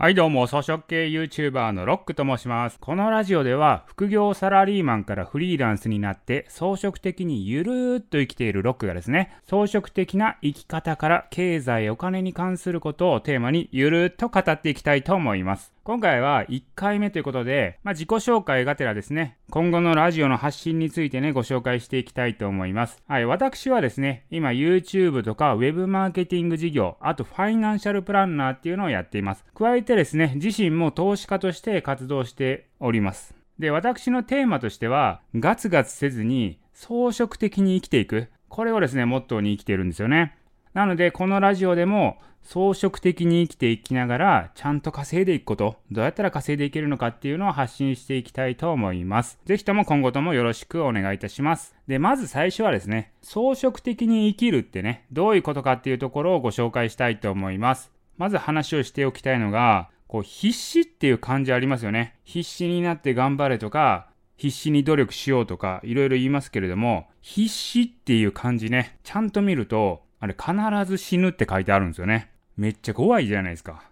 はいどうも、草食系 YouTuber のロックと申します。このラジオでは、副業サラリーマンからフリーランスになって、草食的にゆるーっと生きているロックがですね、草食的な生き方から経済、お金に関することをテーマにゆるーっと語っていきたいと思います。今回は1回目ということで、まあ、自己紹介がてらですね、今後のラジオの発信についてね、ご紹介していきたいと思います。はい、私はですね、今 YouTube とか Web マーケティング事業、あとファイナンシャルプランナーっていうのをやっています。加えてですね、自身も投資家として活動しております。で、私のテーマとしては、ガツガツせずに装飾的に生きていく。これをですね、モットーに生きているんですよね。なので、このラジオでも装飾的に生きていきながら、ちゃんと稼いでいくこと、どうやったら稼いでいけるのかっていうのを発信していきたいと思います。ぜひとも今後ともよろしくお願いいたします。で、まず最初はですね、装飾的に生きるってね、どういうことかっていうところをご紹介したいと思います。まず話をしておきたいのが、こう必死っていう感じありますよね。必死になって頑張れとか、必死に努力しようとか、いろいろ言いますけれども、必死っていう漢字ね、ちゃんと見ると、あれ必ず死ぬって書いてあるんですよね。めっちゃ怖いじゃないですか。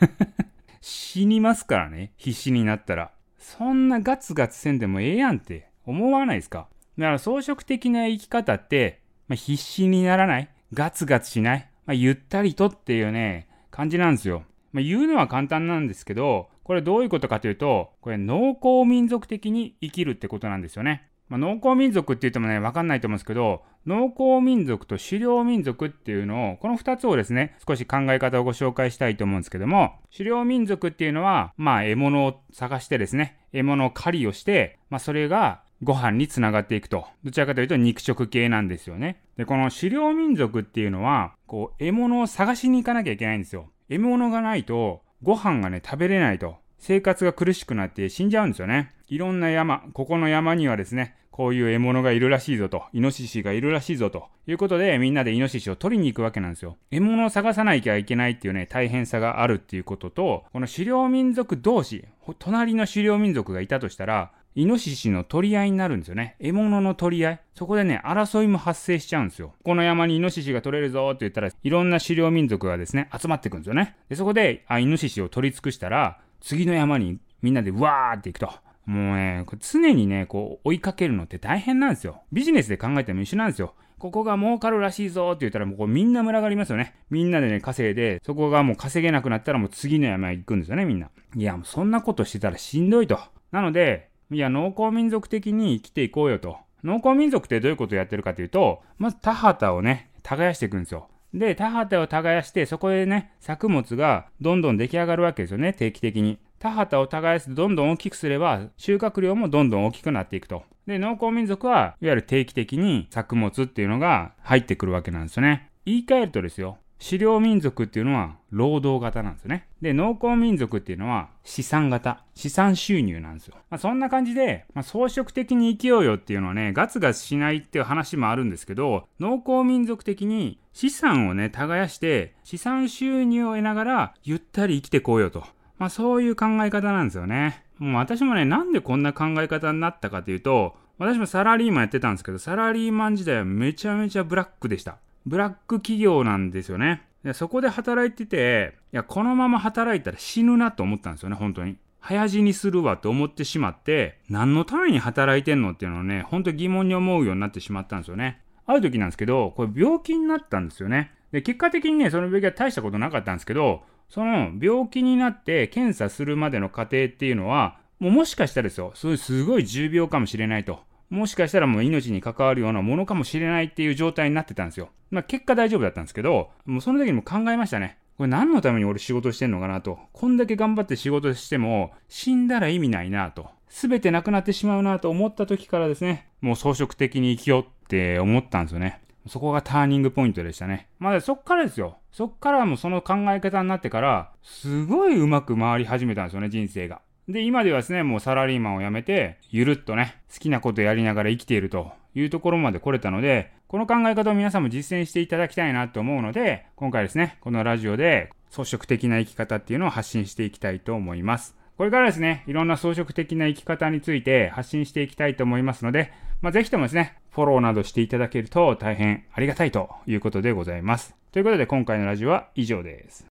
死にますからね、必死になったら。そんなガツガツせんでもええやんって思わないですか。だから装飾的な生き方って、まあ、必死にならない、ガツガツしない、まあ、ゆったりとっていうね、感じなんですよ。まあ、言うのは簡単なんですけど、これどういうことかというと、これ農耕民族的に生きるってことなんですよね。まあ、農耕民族って言ってもね、わかんないと思うんですけど、農耕民族と狩猟民族っていうのを、この2つをですね、少し考え方をご紹介したいと思うんですけども、狩猟民族っていうのは、まあ、獲物を探してですね、獲物を狩りをして、まあ、それがご飯につながっていくと。どちらかというと肉食系なんですよね。で、この狩猟民族っていうのは、こう、獲物を探しに行かなきゃいけないんですよ。獲物がないと、ご飯がね、食べれないと。生活が苦しくなって死んじゃうんですよね。いろんな山、ここの山にはですね、こういう獲物がいるらしいぞと、イノシシがいるらしいぞということで、みんなでイノシシを取りに行くわけなんですよ。獲物を探さなきゃいけないっていうね、大変さがあるっていうことと、この狩猟民族同士、隣の狩猟民族がいたとしたら、イノシシの取り合いになるんですよね。獲物の取り合い。そこでね、争いも発生しちゃうんですよ。この山にイノシシが取れるぞって言ったら、いろんな狩猟民族がですね、集まってくるんですよね。で、そこで、あ、イノシシを取り尽くしたら、次の山にみんなでわーって行くと。もうね、常にね、こう追いかけるのって大変なんですよ。ビジネスで考えても一緒なんですよ。ここが儲かるらしいぞって言ったらもうこうみんな群がりますよね。みんなでね、稼いで、そこがもう稼げなくなったらもう次の山へ行くんですよね、みんな。いや、もうそんなことしてたらしんどいと。なので、いや、農耕民族的に生きていこうよと。農耕民族ってどういうことをやってるかというと、まず田畑をね、耕していくんですよ。で、田畑を耕して、そこでね、作物がどんどん出来上がるわけですよね、定期的に。田畑を耕してどんどん大きくすれば、収穫量もどんどん大きくなっていくと。で、農耕民族は、いわゆる定期的に作物っていうのが入ってくるわけなんですよね。言い換えるとですよ、狩猟民族っていうのは労働型なんですよね。で、農耕民族っていうのは資産型、資産収入なんですよ。まあ、そんな感じで、まあ、装飾的に生きようよっていうのはね、ガツガツしないっていう話もあるんですけど、農耕民族的に資産をね、耕して、資産収入を得ながら、ゆったり生きてこうよと。まあ、そういう考え方なんですよね。もう私もね、なんでこんな考え方になったかというと、私もサラリーマンやってたんですけど、サラリーマン時代はめちゃめちゃブラックでした。ブラック企業なんですよね。でそこで働いてて、いや、このまま働いたら死ぬなと思ったんですよね、本当に。早死にするわと思ってしまって、何のために働いてんのっていうのをね、本当疑問に思うようになってしまったんですよね。ある時なんですけど、これ病気になったんですよね。で、結果的にね、その病気は大したことなかったんですけど、その病気になって検査するまでの過程っていうのは、もうもしかしたらですよ、そういうすごい重病かもしれないと。もしかしたらもう命に関わるようなものかもしれないっていう状態になってたんですよ。まあ結果大丈夫だったんですけど、もうその時にも考えましたね。これ何のために俺仕事してんのかなと。こんだけ頑張って仕事しても死んだら意味ないなと。すべてなくなってしまうなと思った時からですね、もう装飾的に生きようって思ったんですよね。そこがターニングポイントでしたね。まあそっからですよ。そっからもうその考え方になってから、すごいうまく回り始めたんですよね、人生が。で、今ではですね、もうサラリーマンを辞めて、ゆるっとね、好きなことやりながら生きているというところまで来れたので、この考え方を皆さんも実践していただきたいなと思うので、今回ですね、このラジオで装飾的な生き方っていうのを発信していきたいと思います。これからですね、いろんな装飾的な生き方について発信していきたいと思いますので、まあ、ぜひともですね、フォローなどしていただけると大変ありがたいということでございます。ということで今回のラジオは以上です。